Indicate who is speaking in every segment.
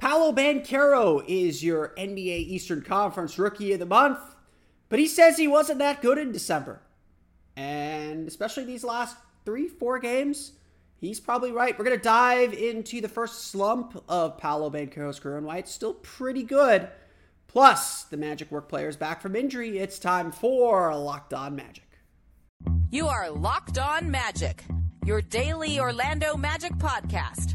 Speaker 1: Paolo Banchero is your NBA Eastern Conference Rookie of the Month, but he says he wasn't that good in December. And especially these last three, four games, he's probably right. We're going to dive into the first slump of Paolo Banchero's career and why it's still pretty good. Plus, the Magic work players back from injury. It's time for Locked On Magic.
Speaker 2: You are Locked On Magic, your daily Orlando Magic podcast,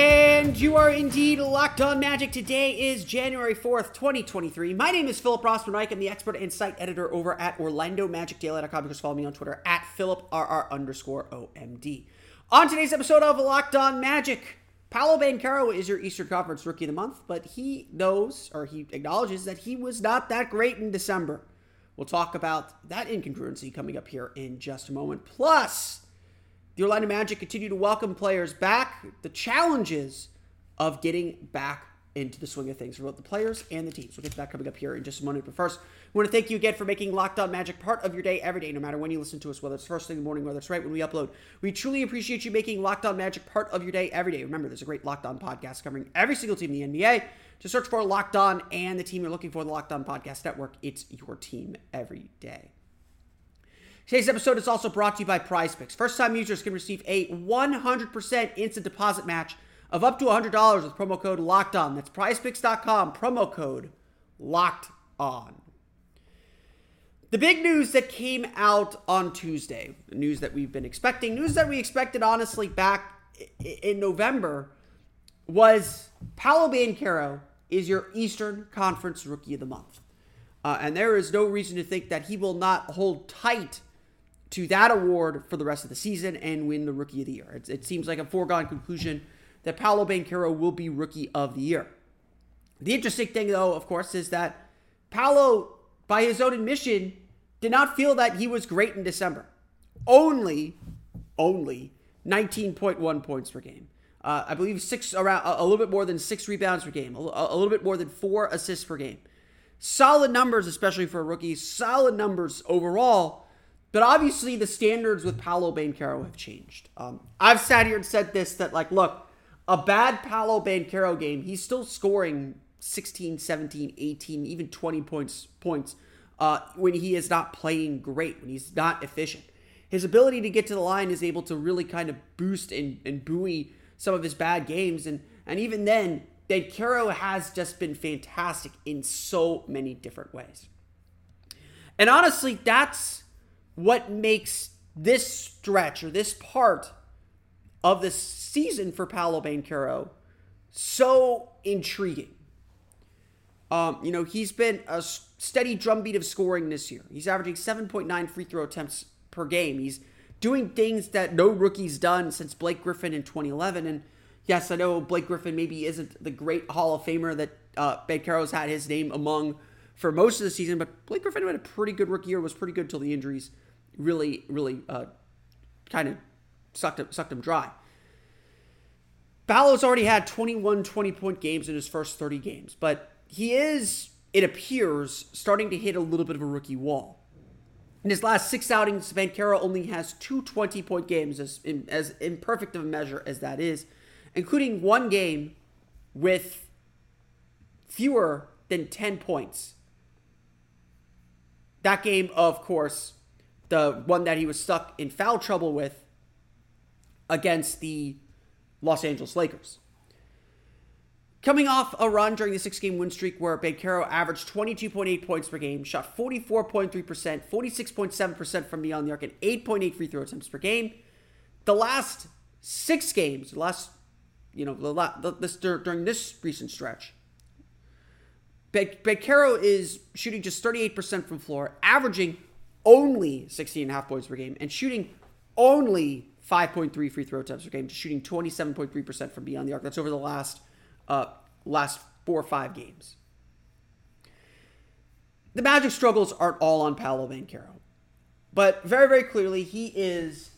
Speaker 1: you are indeed locked on magic. Today is January 4th, 2023. My name is Philip Rossman Reich. I'm the expert and site editor over at OrlandoMagicDaily.com. You can follow me on Twitter at PhilipRR underscore OMD. On today's episode of Locked On Magic, Paolo Banchero is your Eastern Conference Rookie of the Month, but he knows or he acknowledges that he was not that great in December. We'll talk about that incongruency coming up here in just a moment. Plus, the Orlando Magic continue to welcome players back. The challenges of getting back into the swing of things for both the players and the teams. We'll get to that coming up here in just a moment. But first, we want to thank you again for making Locked On Magic part of your day every day, no matter when you listen to us, whether it's first thing in the morning, whether it's right when we upload. We truly appreciate you making Locked On Magic part of your day every day. Remember, there's a great Locked On podcast covering every single team in the NBA. To search for Locked On and the team you're looking for, the Locked On Podcast Network, it's your team every day. Today's episode is also brought to you by Prize Picks. First time users can receive a 100% instant deposit match of up to $100 with promo code locked on. That's prizepicks.com, promo code locked on. The big news that came out on Tuesday, the news that we've been expecting, news that we expected honestly back in November, was Paolo Banchero is your Eastern Conference Rookie of the Month. Uh, and there is no reason to think that he will not hold tight to that award for the rest of the season and win the Rookie of the Year. It, it seems like a foregone conclusion that Paolo Banchero will be Rookie of the Year. The interesting thing, though, of course, is that Paolo, by his own admission, did not feel that he was great in December. Only, only 19.1 points per game. Uh, I believe six around a, a, little bit more than six rebounds per game, a, a little bit more than four assists per game. Solid numbers, especially for a rookie. Solid numbers overall. But obviously, the standards with Paolo Banchero have changed. Um, I've sat here and said this that, like, look, a bad Paolo Banchero game, he's still scoring 16, 17, 18, even 20 points points uh, when he is not playing great, when he's not efficient. His ability to get to the line is able to really kind of boost and, and buoy some of his bad games. And, and even then, Banchero has just been fantastic in so many different ways. And honestly, that's what makes this stretch or this part of the season for Paolo Banchero so intriguing. Um, you know, he's been a steady drumbeat of scoring this year. He's averaging 7.9 free throw attempts per game. He's doing things that no rookie's done since Blake Griffin in 2011. And yes, I know Blake Griffin maybe isn't the great Hall of Famer that uh, Banchero's had his name among for most of the season, but Blake Griffin had a pretty good rookie year, was pretty good till the injuries really, really uh, kind of sucked him, sucked him dry. Paolo's already had 21 20 point games in his first 30 games, but he is, it appears, starting to hit a little bit of a rookie wall. In his last six outings, Banchero only has two 20 point games, as, as imperfect of a measure as that is, including one game with fewer than 10 points. That game, of course, the one that he was stuck in foul trouble with against the Los Angeles Lakers. Coming off a run during the six game win streak where Banchero averaged 22.8 points per game, shot 44.3%, 46.7% from beyond the arc, and 8.8 free throw attempts per game. The last six games, the last, you know, the, la- the this during this recent stretch, Banchero is shooting just 38% from floor, averaging only 16 and a half points per game, and shooting only 5.3 free throw attempts per game, shooting 27.3% from beyond the arc. That's over the last uh, last four or five games. The Magic struggles aren't all on Paolo Banchero, but very, very clearly, he is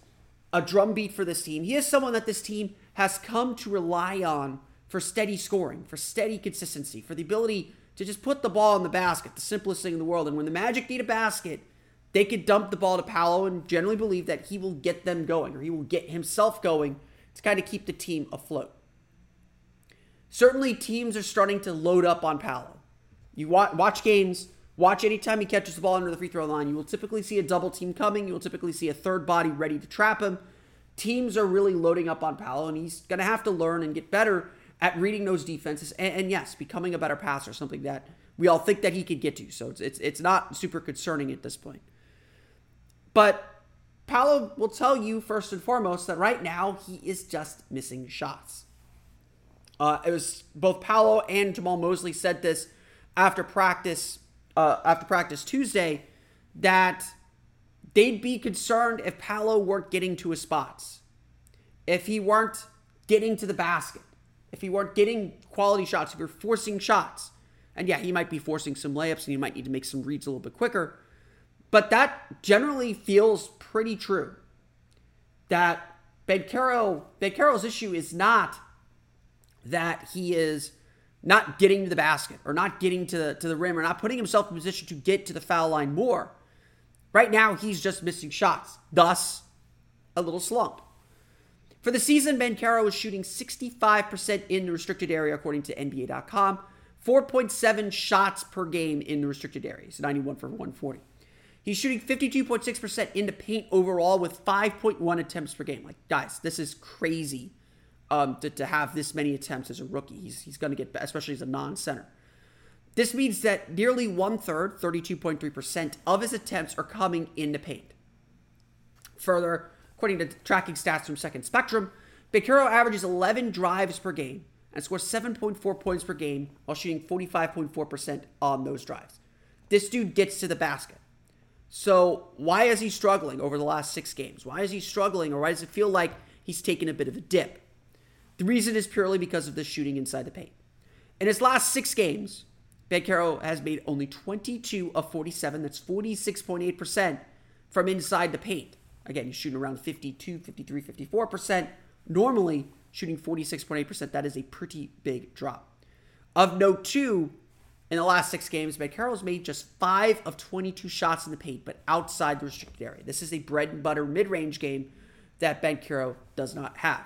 Speaker 1: a drumbeat for this team. He is someone that this team has come to rely on for steady scoring, for steady consistency, for the ability to just put the ball in the basket, the simplest thing in the world. And when the Magic need a basket, they could dump the ball to Paolo and generally believe that he will get them going or he will get himself going to kind of keep the team afloat. Certainly, teams are starting to load up on Paolo. You watch, games, watch anytime he catches the ball under the free throw line, you will typically see a double team coming. You will typically see a third body ready to trap him. Teams are really loading up on Paolo, and he's going to have to learn and get better at reading those defenses and, and, yes, becoming a better passer, something that we all think that he could get to. So it's, it's, it's not super concerning at this point. But Paolo will tell you first and foremost that right now he is just missing shots. Uh, it was both Paolo and Jamahl Mosley said this after practice uh, after practice Tuesday that they'd be concerned if Paolo weren't getting to his spots, if he weren't getting to the basket. If he weren't getting quality shots, if you're forcing shots, and yeah, he might be forcing some layups and he might need to make some reads a little bit quicker, but that generally feels pretty true. That Banchero, Banchero's issue is not that he is not getting to the basket or not getting to the, to the rim or not putting himself in position to get to the foul line more. Right now, he's just missing shots, thus a little slump. For the season, Banchero is shooting 65% in the restricted area, according to NBA.com. 4.7 shots per game in the restricted area. So 91 for 140. He's shooting 52.6% in the paint overall with 5.1 attempts per game. Like, guys, this is crazy um, to, to have this many attempts as a rookie. He's, he's going to get, especially as a non center. This means that nearly one third, 32.3%, of his attempts are coming in the paint. Further, According to tracking stats from Second Spectrum, Banchero averages 11 drives per game and scores 7.4 points per game while shooting 45.4% on those drives. This dude gets to the basket. So, why is he struggling over the last six games? Why is he struggling, or why does it feel like he's taken a bit of a dip? The reason is purely because of the shooting inside the paint. In his last six games, Banchero has made only 22 of 47, that's 46.8% from inside the paint. Again, he's shooting around 52, 53, 54%. Normally, shooting 46.8%. That is a pretty big drop. Of note, too, in the last six games, Banchero's made just five of 22 shots in the paint, but outside the restricted area. This is a bread and butter mid range game that Banchero does not have.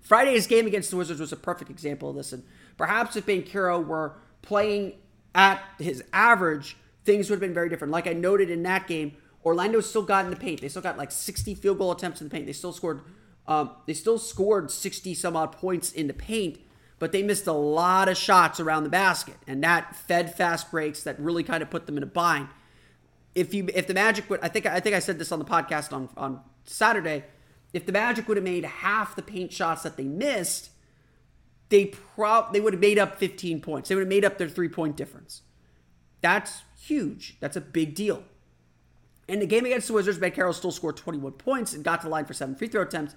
Speaker 1: Friday's game against the Wizards was a perfect example of this. And perhaps if Banchero were playing at his average, things would have been very different. Like I noted in that game, Orlando still got in the paint. They still got like 60 field goal attempts in the paint. They still scored um, they still scored 60 some odd points in the paint, but they missed a lot of shots around the basket. And that fed fast breaks that really kind of put them in a bind. If you if the Magic would I think I think I said this on the podcast on, on Saturday, if the Magic would have made half the paint shots that they missed, they prob they would have made up 15 points. They would have made up their three point difference. That's huge. That's a big deal. In the game against the Wizards, Banchero still scored 21 points and got to the line for seven free throw attempts,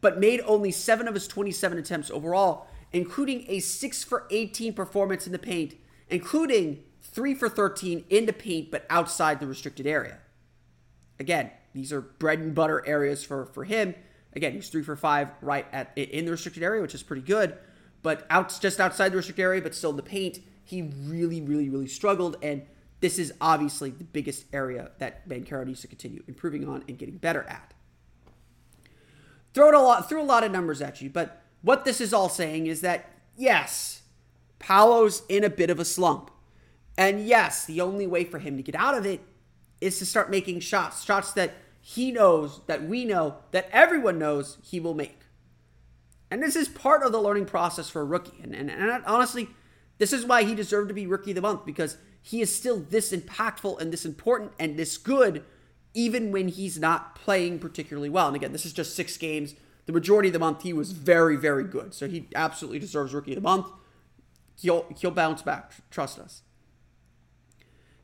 Speaker 1: but made only seven of his 27 attempts overall, including a 6 for 18 performance in the paint, including 3 for 13 in the paint, but outside the restricted area. Again, these are bread and butter areas for, for him. Again, he's 3 for 5 right at in the restricted area, which is pretty good, but out just outside the restricted area, but still in the paint, he really, really, really struggled. And this is obviously the biggest area that Banchero needs to continue improving on and getting better at. Throw a lot threw a lot of numbers at you, but what this is all saying is that yes, Paolo's in a bit of a slump. And yes, the only way for him to get out of it is to start making shots, shots that he knows, that we know, that everyone knows he will make. And this is part of the learning process for a rookie. And, and, and honestly, this is why he deserved to be rookie of the month because he is still this impactful and this important and this good, even when he's not playing particularly well. And again, this is just six games. The majority of the month he was very, very good. So he absolutely deserves Rookie of the Month. He'll he'll bounce back. Trust us.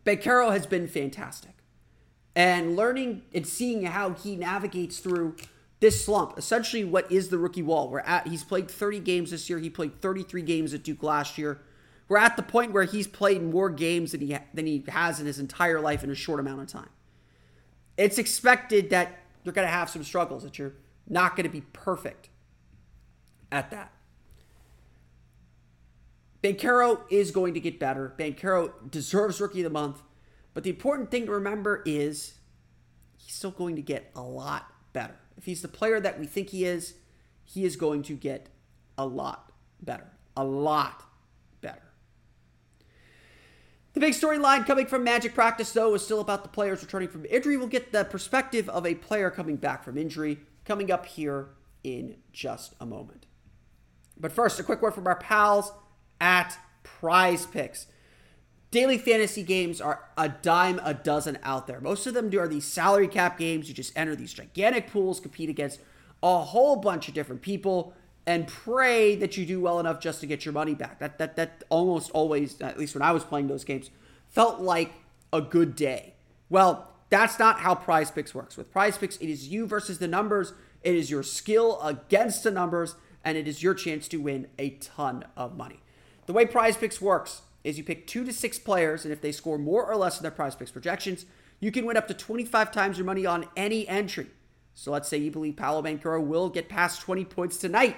Speaker 1: Banchero has been fantastic. And learning and seeing how he navigates through this slump, essentially what is the rookie wall. We're at he's played 30 games this year. He played 33 games at Duke last year. We're at the point where he's played more games than he than he has in his entire life in a short amount of time. It's expected that you're going to have some struggles, that you're not going to be perfect at that. Banchero is going to get better. Banchero deserves Rookie of the Month. But the important thing to remember is he's still going to get a lot better. If he's the player that we think he is, he is going to get a lot better. A lot better. The big storyline coming from Magic practice, though, is still about the players returning from injury. We'll get the perspective of a player coming back from injury coming up here in just a moment. But first, a quick word from our pals at Prize Picks. Daily fantasy games are a dime a dozen out there. Most of them do are these salary cap games. You just enter these gigantic pools, compete against a whole bunch of different people, and pray that you do well enough just to get your money back. That that that almost always, at least when I was playing those games, felt like a good day. Well, that's not how Prize Picks works. With Prize Picks, it is you versus the numbers. It is your skill against the numbers, and it is your chance to win a ton of money. The way Prize Picks works is you pick two to six players, and if they score more or less than their Prize Picks projections, you can win up to 25 times your money on any entry. So let's say you believe Paolo Banchero will get past 20 points tonight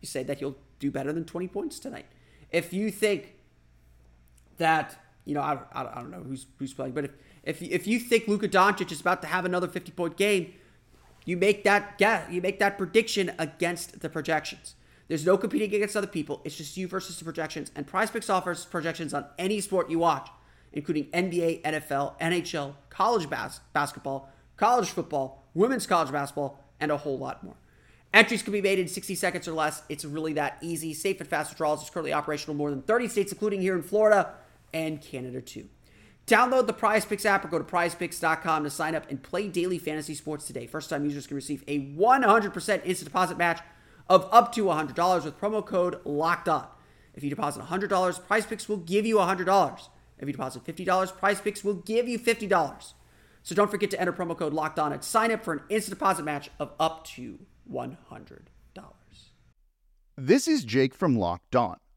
Speaker 1: you say that he'll do better than 20 points tonight. If you think that, you know, I, I, I don't know who's who's playing, but if if if you think Luka Doncic is about to have another 50 point game, you make that guess, you make that prediction against the projections. There's no competing against other people. It's just you versus the projections. And Prize Picks offers projections on any sport you watch, including NBA, NFL, NHL, college bas- basketball, college football, women's college basketball, and a whole lot more. Entries can be made in 60 seconds or less. It's really that easy. Safe and fast withdrawals is currently operational in more than 30 states, including here in Florida and Canada too. Download the Prize Picks app or go to prizepicks.com to sign up and play daily fantasy sports today. First time users can receive a 100% instant deposit match of up to $100 with promo code LOCKED ON. If you deposit $100, Prize Picks will give you $100. If you deposit $50, Prize Picks will give you $50. So don't forget to enter promo code LOCKED ON and sign up for an instant deposit match of up to $100.
Speaker 3: This is Jake from Locked On.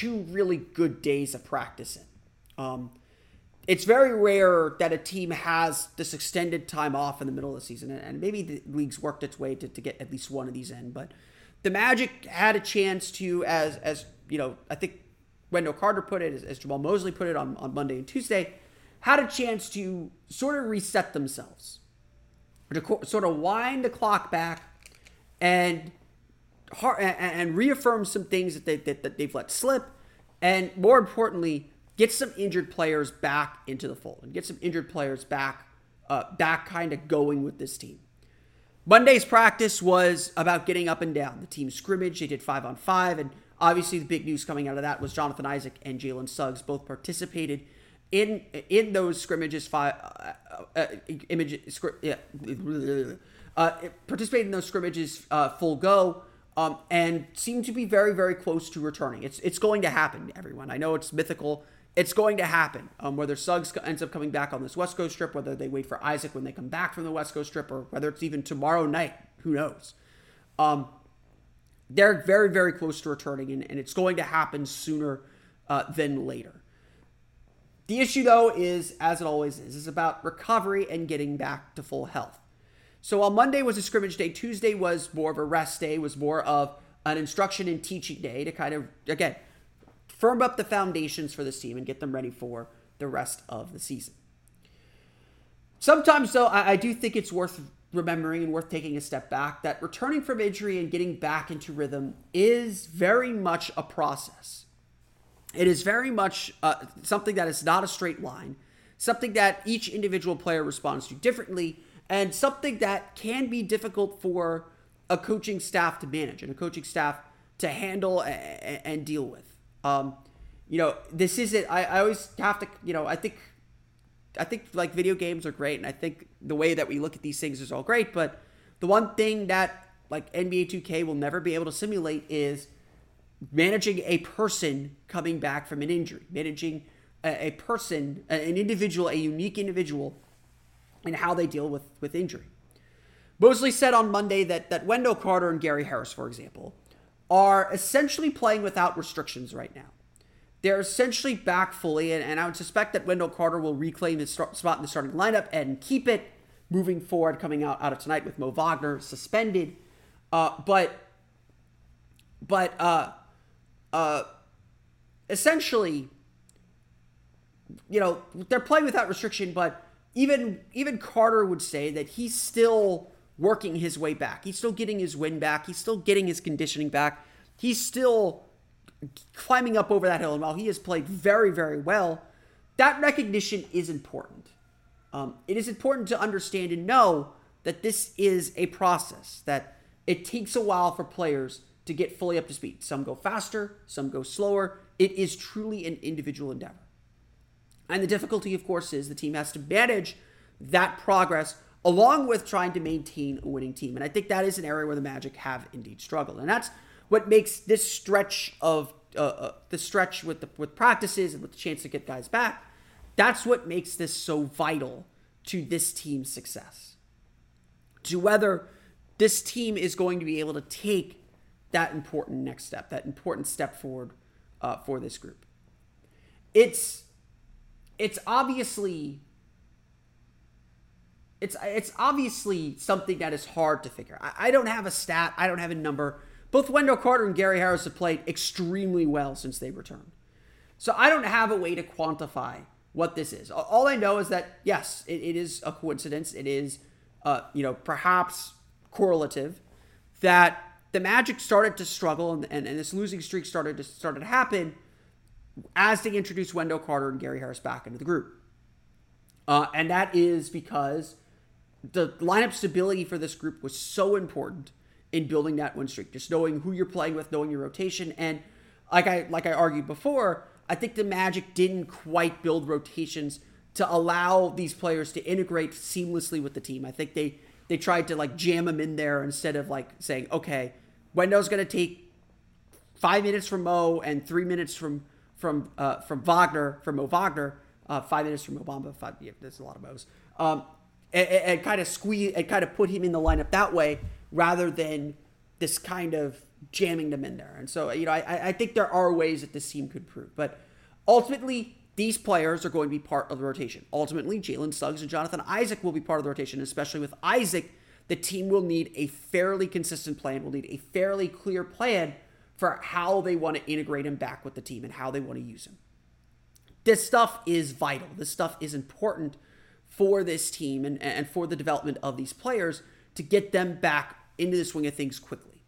Speaker 1: two really good days of practicing. Um, it's very rare that a team has this extended time off in the middle of the season, and maybe the league's worked its way to, to get at least one of these in. But the Magic had a chance to, as as you know, I think Wendell Carter put it, as, as Jamahl Mosley put it on, on Monday and Tuesday, had a chance to sort of reset themselves, to co- sort of wind the clock back, and and reaffirm some things that, they, that, that they've let slip, and more importantly, get some injured players back into the fold and get some injured players back, uh, back kind of going with this team. Monday's practice was about getting up and down. The team scrimmage, they did five on five, and obviously the big news coming out of that was Jonathan Isaac and Jalen Suggs both participated in in those scrimmages, five uh, uh, images, yeah, uh, participated in those scrimmages uh, full go. Um, and seem to be very, very close to returning. It's it's going to happen, everyone. I know it's mythical. It's going to happen. Um, whether Suggs ends up coming back on this West Coast trip, whether they wait for Isaac when they come back from the West Coast trip, or whether it's even tomorrow night, who knows? Um, they're very, very close to returning, and, and it's going to happen sooner uh, than later. The issue, though, is, as it always is, is about recovery and getting back to full health. So while Monday was a scrimmage day, Tuesday was more of a rest day, was more of an instruction and teaching day to kind of, again, firm up the foundations for this team and get them ready for the rest of the season. Sometimes, though, I, I do think it's worth remembering and worth taking a step back that returning from injury and getting back into rhythm is very much a process. It is very much uh, something that is not a straight line, something that each individual player responds to differently, and something that can be difficult for a coaching staff to manage and a coaching staff to handle and, and deal with. Um, you know, this isn't. I, I always have to. You know, I think I think like video games are great, and I think the way that we look at these things is all great. But the one thing that like NBA 2K will never be able to simulate is managing a person coming back from an injury, managing a, a person, an individual, a unique individual, and how they deal with with injury. Mosley said on Monday that that Wendell Carter and Gary Harris, for example, are essentially playing without restrictions right now. They're essentially back fully, and, and I would suspect that Wendell Carter will reclaim his start, spot in the starting lineup and keep it moving forward, coming out, out of tonight with Mo Wagner suspended. Uh, but, but uh, uh, essentially, you know, they're playing without restriction, but even even Carter would say that he's still working his way back. He's still getting his win back. He's still getting his conditioning back. He's still climbing up over that hill. And while he has played very, very well, that recognition is important. Um, it is important to understand and know that this is a process, that it takes a while for players to get fully up to speed. Some go faster, some go slower. It is truly an individual endeavor. And the difficulty, of course, is the team has to manage that progress along with trying to maintain a winning team. And I think that is an area where the Magic have indeed struggled. And that's what makes this stretch of uh, uh, the stretch with the with practices and with the chance to get guys back. That's what makes this so vital to this team's success. To whether this team is going to be able to take that important next step, that important step forward uh, for this group. It's it's obviously it's it's obviously something that is hard to figure. I, I don't have a stat. I don't have a number. Both Wendell Carter and Gary Harris have played extremely well since they returned. So I don't have a way to quantify what this is. All I know is that yes, it, it is a coincidence. It is, uh, you know, perhaps correlative that the Magic started to struggle and, and, and this losing streak started to started to happen as they introduced Wendell Carter and Gary Harris back into the group. Uh, and that is because the lineup stability for this group was so important in building that win streak. Just knowing who you're playing with, knowing your rotation, and like I like I argued before, I think the Magic didn't quite build rotations to allow these players to integrate seamlessly with the team. I think they they tried to like jam them in there instead of like saying, okay, Wendell's going to take five minutes from Mo and three minutes from from uh, from Wagner from Mo Wagner, uh, five minutes from Mo Bamba. Five, yeah, there's a lot of Mo's. Um, and, and kind of squeeze and kind of put him in the lineup that way rather than this kind of jamming them in there. And so, you know, I, I think there are ways that this team could prove. But ultimately, these players are going to be part of the rotation. Ultimately, Jalen Suggs and Jonathan Isaac will be part of the rotation, especially with Isaac. The team will need a fairly consistent plan, will need a fairly clear plan for how they want to integrate him back with the team and how they want to use him. This stuff is vital. This stuff is important for this team and, and for the development of these players to get them back into the swing of things quickly.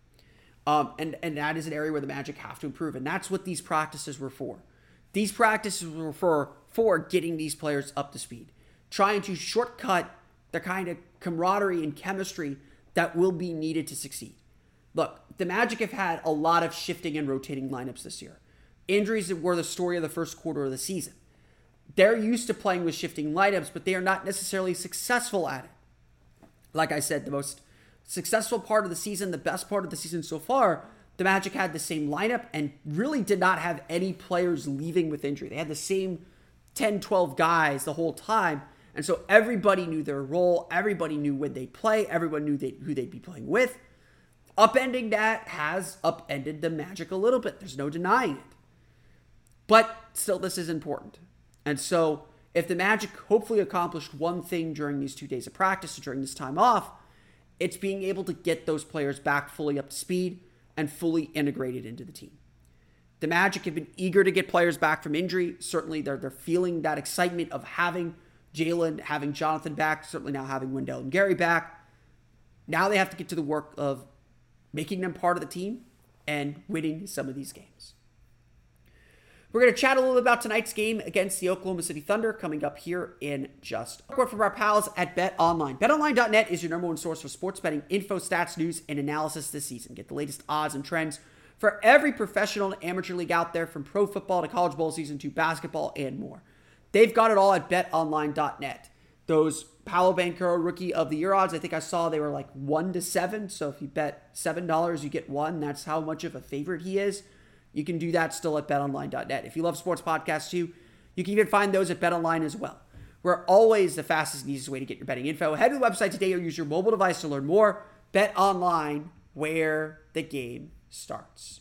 Speaker 1: Um, and, and that is an area where the Magic have to improve. And that's what these practices were for. These practices were for, for getting these players up to speed, trying to shortcut the kind of camaraderie and chemistry that will be needed to succeed. Look, the Magic have had a lot of shifting and rotating lineups this year. Injuries were the story of the first quarter of the season they're used to playing with shifting lineups, but they are not necessarily successful at it. Like I said, the most successful part of the season, the best part of the season so far, the Magic had the same lineup and really did not have any players leaving with injury. They had the same 10, 12 guys the whole time. And so everybody knew their role. Everybody knew when they'd play. Everyone knew they, who they'd be playing with. Upending that has upended the Magic a little bit. There's no denying it. But still, this is important. And so, if the Magic hopefully accomplished one thing during these two days of practice, during this time off, it's being able to get those players back fully up to speed and fully integrated into the team. The Magic have been eager to get players back from injury. Certainly, they're, they're feeling that excitement of having Jalen, having Jonathan back, certainly now having Wendell and Gary back. Now they have to get to the work of making them part of the team and winning some of these games. We're going to chat a little about tonight's game against the Oklahoma City Thunder coming up here in just a word from our pals at Bet Online. BetOnline.net is your number one source for sports betting info, stats, news, and analysis this season. Get the latest odds and trends for every professional and amateur league out there, from pro football to college bowl season to basketball and more. They've got it all at BetOnline.net. Those Paolo Banchero Rookie of the Year odds, I think I saw they were like one to seven. So if you bet seven dollars, you get one. That's how much of a favorite he is. You can do that still at betonline.net. If you love sports podcasts too, you can even find those at betonline as well. We're always the fastest and easiest way to get your betting info. Head to the website today or use your mobile device to learn more. Bet online where the game starts.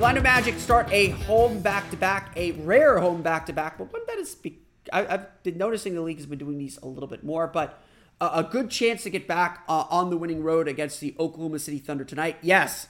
Speaker 1: Orlando Magic start a home back to back, a rare home back to back, but one that is. Be- I, have been noticing the league has been doing these a little bit more, but a, a good chance to get back uh, on the winning road against the Oklahoma City Thunder tonight. Yes,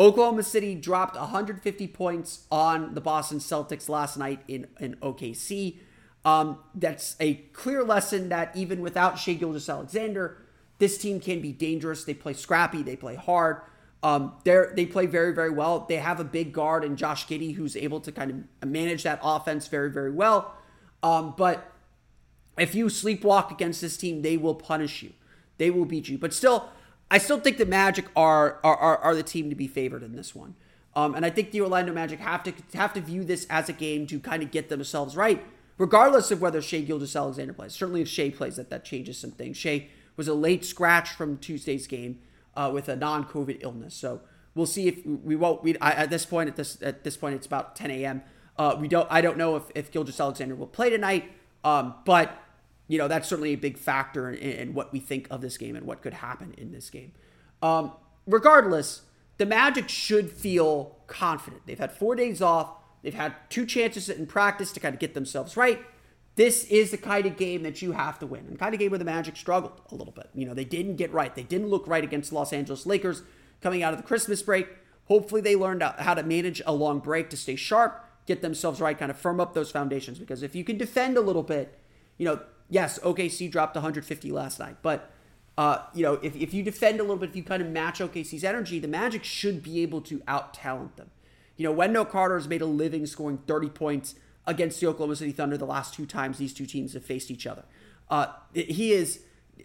Speaker 1: Oklahoma City dropped 150 points on the Boston Celtics last night in, in OKC. Um, that's a clear lesson that even without Shai Gilgeous-Alexander, this team can be dangerous. They play scrappy, they play hard. Um, they play very very well. They have a big guard in Josh Giddey who's able to kind of manage that offense very very well. Um, but if you sleepwalk against this team, they will punish you. They will beat you. But still, I still think the Magic are are, are, are the team to be favored in this one. Um, and I think the Orlando Magic have to have to view this as a game to kind of get themselves right, regardless of whether Shai Gilgeous-Alexander plays. Certainly, if Shai plays, that that changes some things. Shai was a late scratch from Tuesday's game uh, with a non-COVID illness. So we'll see if we won't. We I, at this point at this at this point it's about 10 a.m. Uh, we don't. I don't know if if Gilgeous-Alexander will play tonight. Um, but you know that's certainly a big factor in, in, what we think of this game and what could happen in this game. Um, regardless, the Magic should feel confident. They've had four days off. They've had two chances in practice to kind of get themselves right. This is the kind of game that you have to win, and kind of game where the Magic struggled a little bit. You know, they didn't get right. They didn't look right against Los Angeles Lakers coming out of the Christmas break. Hopefully, they learned how to manage a long break to stay sharp, get themselves right, kind of firm up those foundations. Because if you can defend a little bit, you know, yes, OKC dropped 150 last night, but uh, you know, if, if you defend a little bit, if you kind of match OKC's energy, the Magic should be able to out talent them. You know, Wendell Carter has made a living scoring 30 points against the Oklahoma City Thunder the last two times these two teams have faced each other. Uh, he is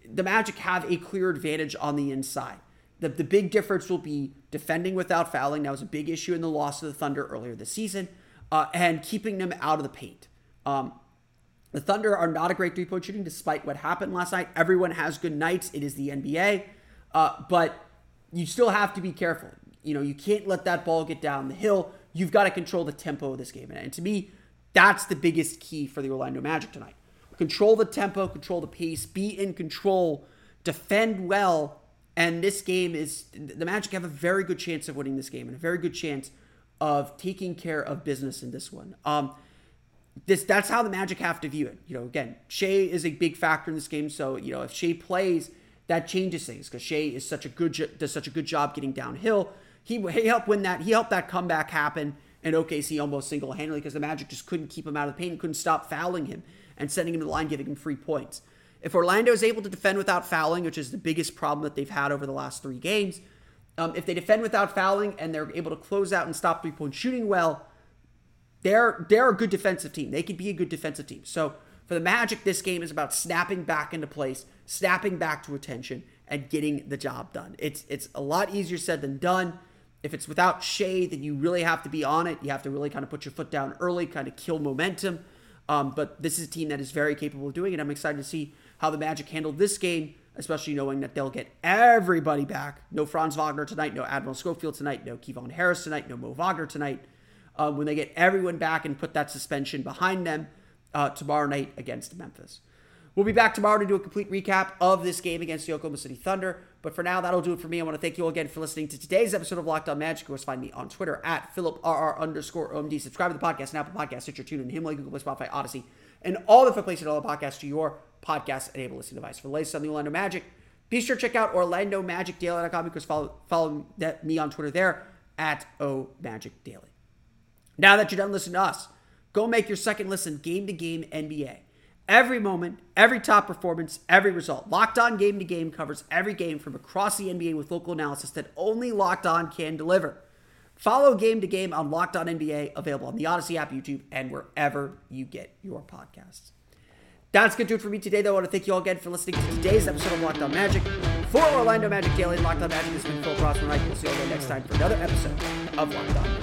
Speaker 1: the Magic have a clear advantage on the inside. The, the big difference will be defending without fouling. That was a big issue in the loss to the Thunder earlier this season, uh, and keeping them out of the paint. Um, the Thunder are not a great three point shooting, despite what happened last night. Everyone has good nights. It is the NBA, uh, but you still have to be careful. You know, you can't let that ball get down the hill. You've got to control the tempo of this game. And to me, that's the biggest key for the Orlando Magic tonight. Control the tempo, control the pace, be in control, defend well. And this game is the Magic have a very good chance of winning this game and a very good chance of taking care of business in this one. Um, this that's how the Magic have to view it. You know, again, Shai is a big factor in this game. So you know, if Shai plays, that changes things because Shai is such a good does such a good job getting downhill. He he helped win that. He helped that comeback happen in OKC almost single handedly because the Magic just couldn't keep him out of the paint, couldn't stop fouling him and sending him to the line, giving him free points. If Orlando is able to defend without fouling, which is the biggest problem that they've had over the last three games, um, if they defend without fouling and they're able to close out and stop three point shooting well, they're they're a good defensive team. They could be a good defensive team. So for the Magic, this game is about snapping back into place, snapping back to attention, and getting the job done. It's it's a lot easier said than done. If it's without Shai, then you really have to be on it. You have to really kind of put your foot down early, kind of kill momentum. Um, but this is a team that is very capable of doing it. I'm excited to see how the Magic handle this game, especially knowing that they'll get everybody back. No Franz Wagner tonight, no Admiral Schofield tonight, no Kevon Harris tonight, no Mo Wagner tonight um, when they get everyone back and put that suspension behind them uh, tomorrow night against Memphis. We'll be back tomorrow to do a complete recap of this game against the Oklahoma City Thunder. But for now, that'll do it for me. I want to thank you all again for listening to today's episode of Locked On Magic. Of course, find me on Twitter at PhilipRR underscore OMD. Subscribe to the podcast and Apple Podcasts, Stitcher, TuneIn, Himalaya, Google Play, Spotify, Audacy, and all the different places all the podcasts to your podcast-enabled listening device. For the latest on the Orlando Magic, be sure to check out OrlandoMagicDaily.com. Because follow, follow me on Twitter there at OMagicDaily. Now that you're done listening to us, go make your second listen game to game NBA. Every moment, every top performance, every result. Locked On Game to Game covers every game from across the NBA with local analysis that only Locked On can deliver. Follow Game to Game on Locked On NBA, available on the Audacy app, YouTube, and wherever you get your podcasts. That's going to do it for me today, though. I want to thank you all again for listening to today's episode of Locked On Magic. For Orlando Magic Daily Locked On Magic, has been Phil Crossman. I will see you all again next time for another episode of Locked On Magic.